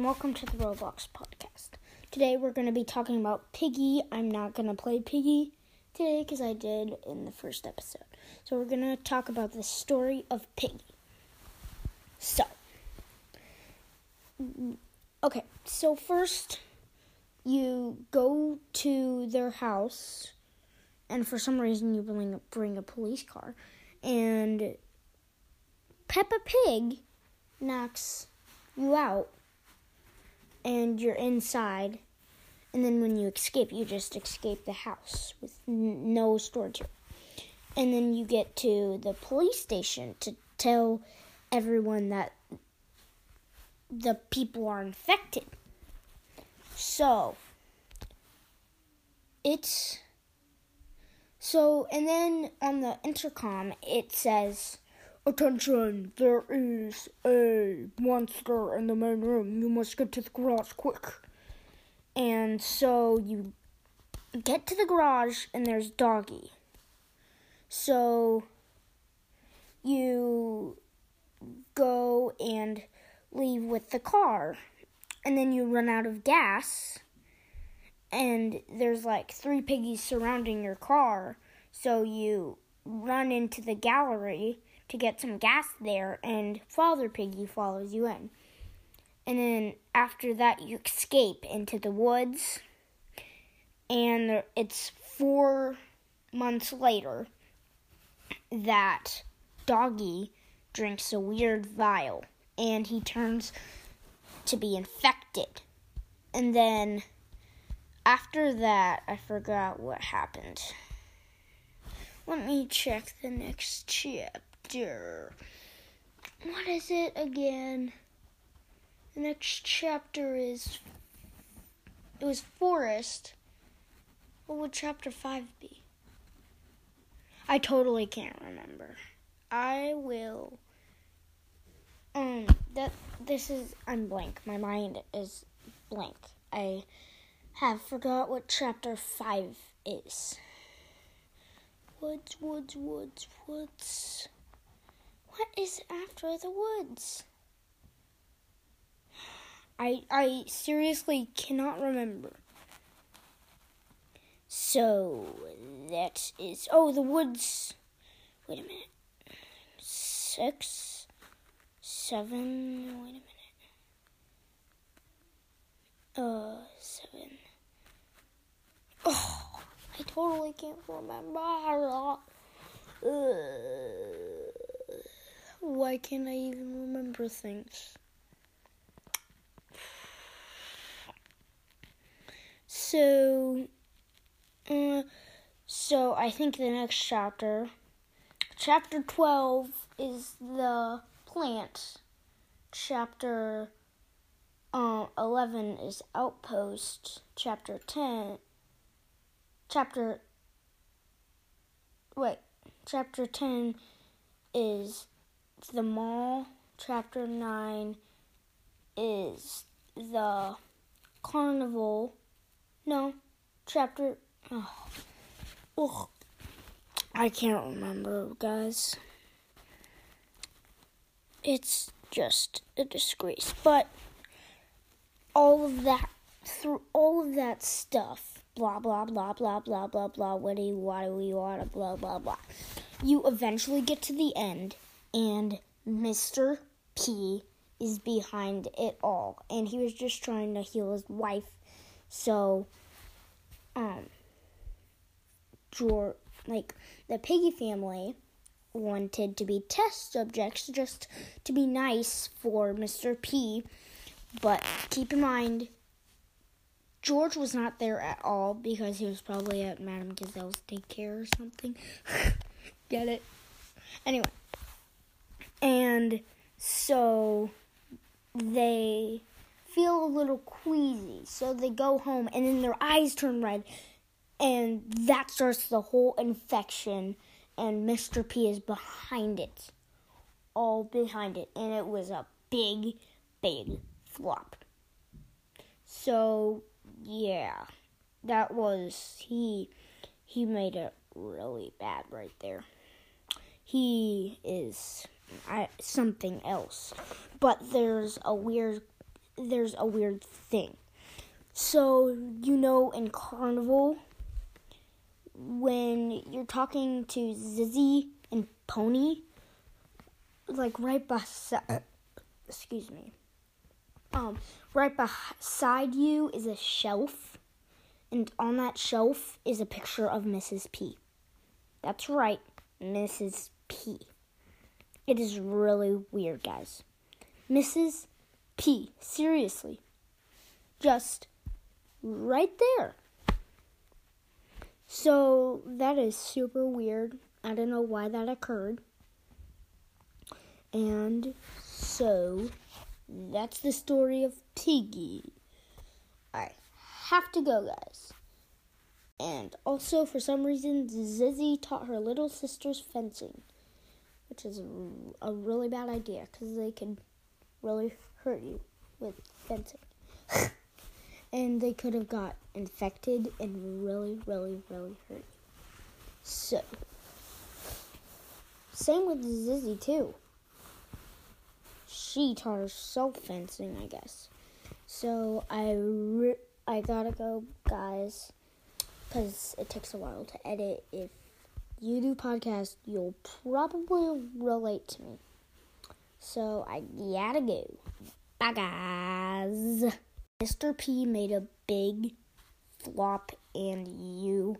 and welcome to the Roblox podcast. Today we're going to be talking about Piggy. I'm not going to play Piggy today because I did in the first episode. So we're going to talk about the story of Piggy. So, okay, so first you go to their house, and for some reason you bring a, bring a police car, and Peppa Pig knocks you out and you're inside and then when you escape you just escape the house with n- no storage. And then you get to the police station to tell everyone that the people are infected. So it's so and then on the intercom it says Attention, there is a monster in the main room. You must get to the garage quick. And so you get to the garage and there's Doggy. So you go and leave with the car. And then you run out of gas. And there's like three piggies surrounding your car. So you run into the gallery to get some gas there, and Father Piggy follows you in. And then after that, you escape into the woods, and it's four months later that Doggy drinks a weird vial, and he turns to be infected. And then after that, I forgot what happened. Let me check the next chapter chapter. What is it again? The next chapter is. It was Forest. What would chapter 5 be? I totally can't remember. I will. Um, that this is I'm blank. My mind is blank. I have forgot what chapter 5 is. Woods, woods, woods, woods. What is after the woods? I I seriously cannot remember. So that is oh the woods. Wait a minute. Six, seven. Wait a minute. Uh, seven. Oh, I totally can't remember. Why can't I even remember things? So, uh, so I think the next chapter, chapter 12 is the plant. Chapter uh, 11 is outpost. Chapter 10, chapter, wait, chapter 10 is the mall. Chapter 9 is the carnival. No, chapter. Oh, ugh, I can't remember, guys. It's just a disgrace. But all of that, through all of that stuff, blah, blah, blah, blah, blah, blah, blah, what do you want, what do you want, blah, blah, blah, you eventually get to the end and Mr. P is behind it all, and he was just trying to heal his wife. So, um, George, like the Piggy family wanted to be test subjects just to be nice for Mr. P. But keep in mind, George was not there at all because he was probably at Madame Gazelle's daycare or something. Get it? Anyway, and so they feel a little queasy. So they go home and then their eyes turn red. And that starts the whole infection. And Mr. P is behind it. All behind it. And it was a big, big flop. So, yeah. That was. He. He made it really bad right there. He is I, something else. But there's a weird there's a weird thing. So, you know, in Carnival, when you're talking to Zizzy and Pony, like right beside, excuse me, um, right beside you is a shelf, and on that shelf is a picture of Mrs. P. That's right, Mrs. P. It is really weird, guys. Mrs. P. Seriously. Just right there. So that is super weird. I don't know why that occurred. And so that's the story of Piggy. I have to go, guys. And also, for some reason, Zizzy taught her little sisters fencing, which is a really bad idea because they can really hurt you with fencing. and they could have got infected and really, really, really hurt you. So, same with Zizzy, too she taught herself fencing, I guess. So I re- I gotta go, guys, because it takes a while to edit. If you do podcast, you'll probably relate to me. So I gotta go. Bye, guys. Mr. P made a big flop, and you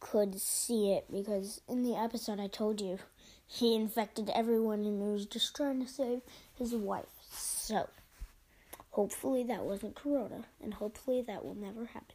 could see it because in the episode I told you he infected everyone and was just trying to save his wife. So, hopefully that wasn't Corona, and hopefully that will never happen